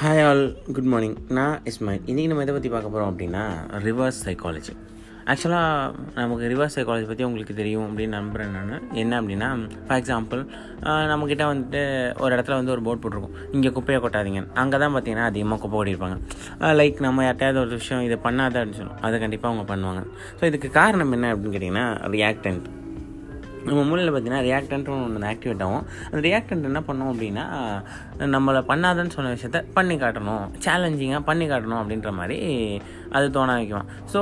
Hi all good morning நான் இஸ்மாயில். இன்றைக்கி நம்ம எதை பற்றி பார்க்க போகிறோம் அப்படின்னா ரிவர்ஸ் சைக்காலஜி ஆக்சுவலாக நமக்கு ரிவர்ஸ் சைக்காலஜி பற்றி உங்களுக்கு தெரியும் அப்படின்னு நம்புகிறேன் நான். என்ன அப்படின்னா ஃபார் எக்ஸாம்பிள் நம்மக்கிட்ட வந்துட்டு ஒரு இடத்துல வந்து ஒரு போர்ட் போட்டிருக்கோம். இங்கே குப்பையை கொட்டாதீங்க. அங்கே தான் பார்த்தீங்கன்னா அதிகமாக குப்பை கொட்டியிருப்பாங்க. லைக் நம்ம யார்ட்டையாவது ஒரு விஷயம் இதை பண்ணாத அப்படின்னு சொல்லுவோம் அதை கண்டிப்பாக அவங்க பண்ணுவாங்க. ஸோ இதுக்கு காரணம் என்ன அப்படின்னு கேட்டிங்கன்னா ரியாக்டன்ட் நம்ம மூலையில் பார்த்தீங்கன்னா ரியாக்டன்ட்னு ஒன்று ஆக்டிவேட் ஆகும். அந்த ரியாக்டன்ட் என்ன பண்ணோம் அப்படின்னா நம்மளை பண்ணாதன்னு சொன்ன விஷயத்த பண்ணி காட்டணும். சேலஞ்சிங்காக பண்ணி காட்டணும் அப்படின்ற மாதிரி அது தோண வைக்கும். ஸோ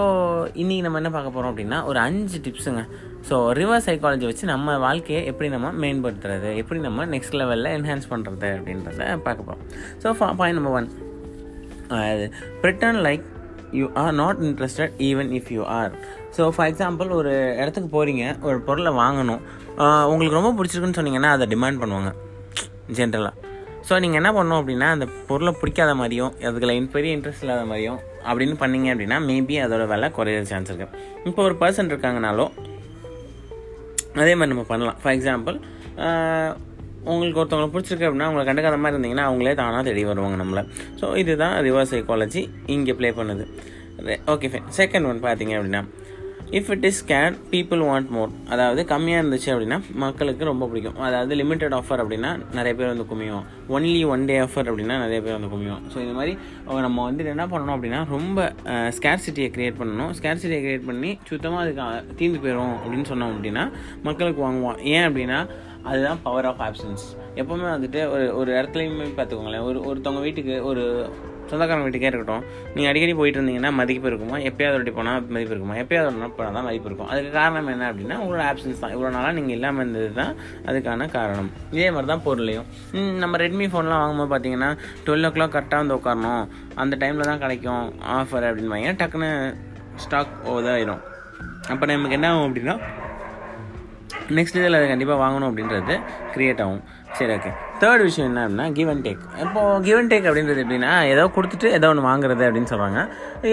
இன்றைக்கி நம்ம என்ன பார்க்க போகிறோம் அப்படின்னா ஒரு அஞ்சு டிப்ஸுங்க ஸோ ரிவர்ஸ் சைக்காலஜி வச்சு நம்ம வாழ்க்கையை எப்படி நம்ம மேம்படுத்துறது எப்படி நம்ம நெக்ஸ்ட் லெவலில் என்ஹான்ஸ் பண்ணுறது அப்படின்றத பார்க்க போகிறோம் so point number one pretend like you are not interested even if you are so for example ஒரு இடத்துக்கு போகிறீங்க ஒரு பொருளை வாங்கணும். உங்களுக்கு ரொம்ப பிடிச்சிருக்குன்னு சொன்னீங்கன்னா அதை டிமாண்ட் பண்ணுவாங்க ஜென்ரலாக ஸோ நீங்கள் என்ன பண்ணணும் அப்படின்னா அந்த பொருளை பிடிக்காத மாதிரியும் அதுக்குள்ள பெரிய இன்ட்ரெஸ்ட் இல்லாத மாதிரியும் அப்படின்னு பண்ணீங்க அப்படின்னா மேபி அதோட விலை குறையிற சான்ஸ் இருக்குது இப்போ ஒரு பர்சன் இருக்காங்கனாலும் அதே மாதிரி நம்ம பண்ணலாம். ஃபார் எக்ஸாம்பிள் உங்களுக்கு ஒருத்தவங்களை பிடிச்சிருக்கு அப்படின்னா அவங்களை கண்டுக்காத மாதிரி இருந்தீங்கன்னா அவங்களே தானாக தேடி வருவாங்க நம்மளை. ஸோ இதுதான் ரிவர்ஸ் சைக்காலஜி இங்கே ப்ளே பண்ணுது. ஓகே ஃபைன் செகண்ட் ஒன் பார்த்தீங்க அப்படின்னா if it is can people want more அதாவது கம்மியாக இருந்துச்சு அப்படின்னா மக்களுக்கு ரொம்ப பிடிக்கும். அதாவது லிமிட்டட் ஆஃபர் அப்படின்னா நிறைய பேர் வந்து குமியும். ஒன்லி ஒன் டே ஆஃபர் அப்படின்னா நிறைய பேர் வந்து குமியும். ஸோ இந்த மாதிரி நம்ம வந்து என்ன பண்ணணும் அப்படின்னா ரொம்ப ஸ்கேர்சிட்டியை க்ரியேட் பண்ணணும். ஸ்கேர்சிட்டியை க்ரியேட் பண்ணி சுத்தமாக அதுக்கு தீர்ந்து போயிடும் அப்படின்னு சொன்னோம் அப்படின்னா மக்களுக்கு வாங்குவோம். ஏன் அப்படின்னா அதுதான் பவர் ஆஃப் ஆப்ஷன்ஸ் எப்போவுமே வந்துட்டு ஒரு ஒரு இடத்துலையுமே பார்த்துக்கோங்களேன் ஒரு ஒருத்தவங்க வீட்டுக்கு ஒரு சொந்தக்காரங்க வீட்டுக்கே இருக்கட்டும் நீங்கள் அடிக்கடி போயிட்டு இருந்தீங்கன்னா மதிப்பு இருக்குமா? எப்பயாவது ஒட்டி போனால் மதிப்பு இருக்குமா? எப்பயாவது ஒரு போனால் தான் மதிப்பு இருக்கும். அதுக்கு காரணம் என்ன அப்படின்னா உங்களோட ஆப்ஷன்ஸ் தான். இவ்வளோ நாளாக நீங்கள் இல்லாமல் இருந்தது தான் அதுக்கான காரணம். இதே மாதிரி தான் பொருளையும் நம்ம ரெட்மி ஃபோன்லாம் வாங்கும்போது பார்த்தீங்கன்னா டுவெல் ஓ கிளாக் கரெக்டாக வந்து உட்காரணும். அந்த டைமில் தான் கிடைக்கும் ஆஃபர் அப்படின்னு டக்குன்னு ஸ்டாக் இதாகிடும் அப்போ நமக்கு என்ன ஆகும் அப்படின்னா நெக்ஸ்ட் இதில் அதை கண்டிப்பாக வாங்கணும் அப்படின்றது க்ரியேட் ஆகும். சரி ஓகே தேர்ட் விஷயம் என்ன அப்படின்னா கிவ் அண்ட் டேக் இப்போது கிவ் அண்ட் டேக் அப்படின்றது எப்படின்னா ஏதோ கொடுத்துட்டு ஏதோ ஒன்று வாங்குறது அப்படின்னு சொல்கிறாங்க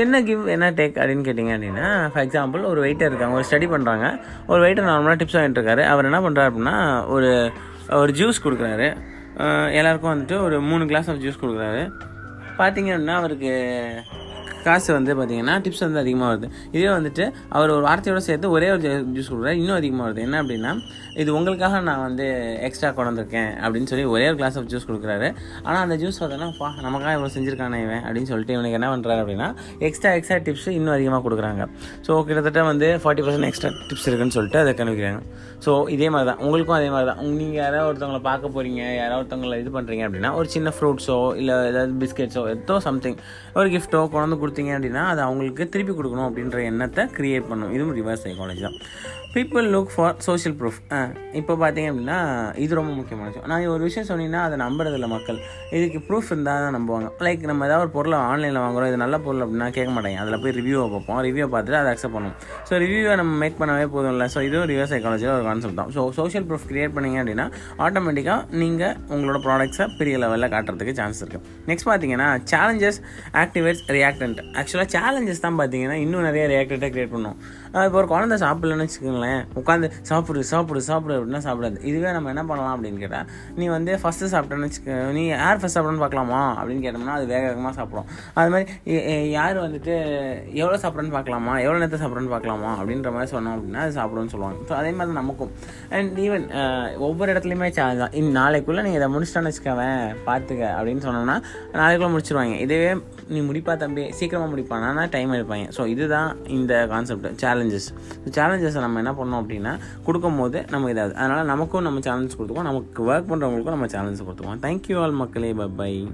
என்ன கிவ் என்ன டேக் அப்படின்னு கேட்டிங்க அப்படின்னா ஃபார் எக்ஸாம்பிள் ஒரு வெயிட்டர் இருக்காங்க ஒரு ஸ்டடி பண்ணுறாங்க ஒரு வெயிட்டர் நார்மலாக டிப்ஸ் வாங்கிட்டு இருக்காரு. அவர் என்ன பண்ணுறாரு அப்படின்னா ஒரு ஒரு ஜூஸ் கொடுக்குறாரு. எல்லாருக்கும் வந்துட்டு ஒரு மூணு கிளாஸ் ஆஃப் ஜூஸ் கொடுக்குறாரு. பார்த்தீங்க அப்படின்னா அவருக்கு காசு வந்து பார்த்தீங்கன்னா டிப்ஸ் வந்து அதிகமாக வருது. இதே வந்துட்டு அவர் ஒரு வார்த்தையோடு சேர்த்து ஒரே ஒரு ஜூஸ் கொடுக்குறாரு. இன்னும் அதிகமாக வருது. என்ன அப்படின்னா இது உங்களுக்காக நான் வந்து எக்ஸ்ட்ரா கொண்டிருக்கேன் அப்படின்னு சொல்லி ஒரே ஒரு கிளாஸ் ஆஃப் ஜூஸ் கொடுக்குறாரு. ஆனால் அந்த ஜூஸ் பார்த்தோன்னா பா நமக்காக இவ்வளோ செஞ்சுருக்கானே இவன் அப்படின்னு சொல்லிட்டு இவனுக்கு என்ன பண்ணுறாரு அப்படின்னா எக்ஸ்ட்ரா எக்ஸ்ட்ரா டிப்ஸ் இன்னும் அதிகமாக கொடுக்குறாங்க. ஸோ கிட்டத்தட்ட வந்து ஃபார்ட்டி பர்சன்ட் எக்ஸ்ட்ரா டிப்ஸ் இருக்குன்னு சொல்லிட்டு அதை கணிக்கிறாங்க ஸோ இதே மாதிரி தான் உங்களுக்கும் அதே மாதிரி தான் நீங்கள் யாராவது ஒருத்தவங்களை பார்க்க போகிறீங்க யாராவது ஒருத்தவங்களை இது பண்ணுறீங்க அப்படின்னா ஒரு சின்ன ஃப்ரூட்ஸோ இல்லை ஏதாவது பிஸ்கெட்ஸோ ஏதோ சம்திங் ஒரு கிஃப்ட்டோ கொண்டு கொடுத்தீங்க அப்படின்னா அது அவங்களுக்கு திருப்பி கொடுக்கணும் அப்படின்ற எண்ணத்தை க்ரியேட் பண்ணும். இதுவும் ரிவர்ஸ் சைக்காலஜி தான். People look for social proof இப்போ பார்த்தீங்க அப்படின்னா இது ரொம்ப முக்கியமான விஷயம். நான் ஒரு விஷயம் சொன்னீங்கன்னா அதை நம்புறதில்ல மக்கள். இதுக்கு ப்ரூஃப் இருந்தால் தான் நம்புவாங்க. லைக் நம்ம ஏதாவது ஒரு பொருளை ஆன்லைனில் வாங்குறோம். இது நல்ல பொருள் அப்படின்னா கேட்க மாட்டாங்க. அதில் போய் ரிவ்யூவை பார்ப்போம். ரிவ்யூ பார்த்துட்டு அதை அக்செப்ட் பண்ணுவோம். ஸோ ரிவ்யூவை நம்ம மேக் பண்ணவே போதும் இல்லை ஸோ இதுவும் ரிவர்ஸ் சைக்காலஜியில் ஒரு கான்செப்ட் தான். ஸோ சோஷியல் ப்ரூஃப் க்ரியேட் பண்ணிங்க அப்படின்னா ஆட்டோமேட்டிக்காக நீங்கள் உங்களோட ப்ராடக்ட்ஸை பெரிய லெவலில் காட்டுறதுக்கு சான்ஸ் இருக்குது நெக்ஸ்ட் பார்த்தீங்கன்னா சேலஞ்சஸ் ஆக்டிவேட்ஸ் ரியாக்டன்ட் ஆக்சுவலாக சேலஞ்சஸ் தான் பார்த்தீங்கன்னா இன்னும் நிறைய ரியாக்டண்ட்டை க்ரியேட் பண்ணும் இப்போ ஒரு குழந்தை சாப்பிட்லன்னு வச்சுக்கோங்களேன். உட்காந்து சாப்பிடு சாப்பிடு சாப்பிடு அப்படின்னா சாப்பிடாது. இதுவே நம்ம என்ன பண்ணலாம் அப்படின்னு கேட்டால் நீ வந்து ஃபஸ்ட்டு சாப்பிட்டேன்னு வச்சுக்க நீ யார் ஃபஸ்ட் சாப்பிடணும்னு பார்க்கலாமா? அப்படின்னு கேட்டோம்னா அது வேக வேகமாக சாப்பிடும். அது மாதிரி யார் வந்துட்டு எவ்வளோ சாப்பிட்றேன்னு பார்க்கலாமா? எவ்வளோ நேரத்தை சாப்பிட்றேன்னு பார்க்கலாமா? அப்படின்ற மாதிரி சொன்னோம் அப்படின்னா அது சாப்பிடுன்னு சொல்லுவாங்க. ஸோ அதே மாதிரி நமக்கும். அண்ட் ஈவன் ஒவ்வொரு இடத்துலையுமே சேலஞ்ச் தான் இன் நாளைக்குள்ளே நீ இதை முடிச்சிட்டான்னு வச்சுக்கவேன் பார்த்துக்க அப்படின்னு சொன்னோம்னா நாளைக்குள்ளே முடிச்சிருவாங்க. இதுவே நீ முடிப்பா தம்பி சீக்கிரமாக முடிப்பானா டைம் எடுப்பாங்க ஸோ இதுதான் இந்த கான்செப்ட் சேலஞ்சஸ் சேலஞ்சஸை நம்ம என்ன பண்ணோம் அப்படின்னா கொடுக்கும் போது நமக்கு இதாகுது அதனால் நமக்கும் நம்ம சேலஞ்ச் கொடுத்துக்கோம் நமக்கு ஒர்க் பண்ணுறவங்களுக்கும் நம்ம சேலஞ்ச் கொடுத்துக்கோம் தேங்க்யூ ஆல் மக்களே. பை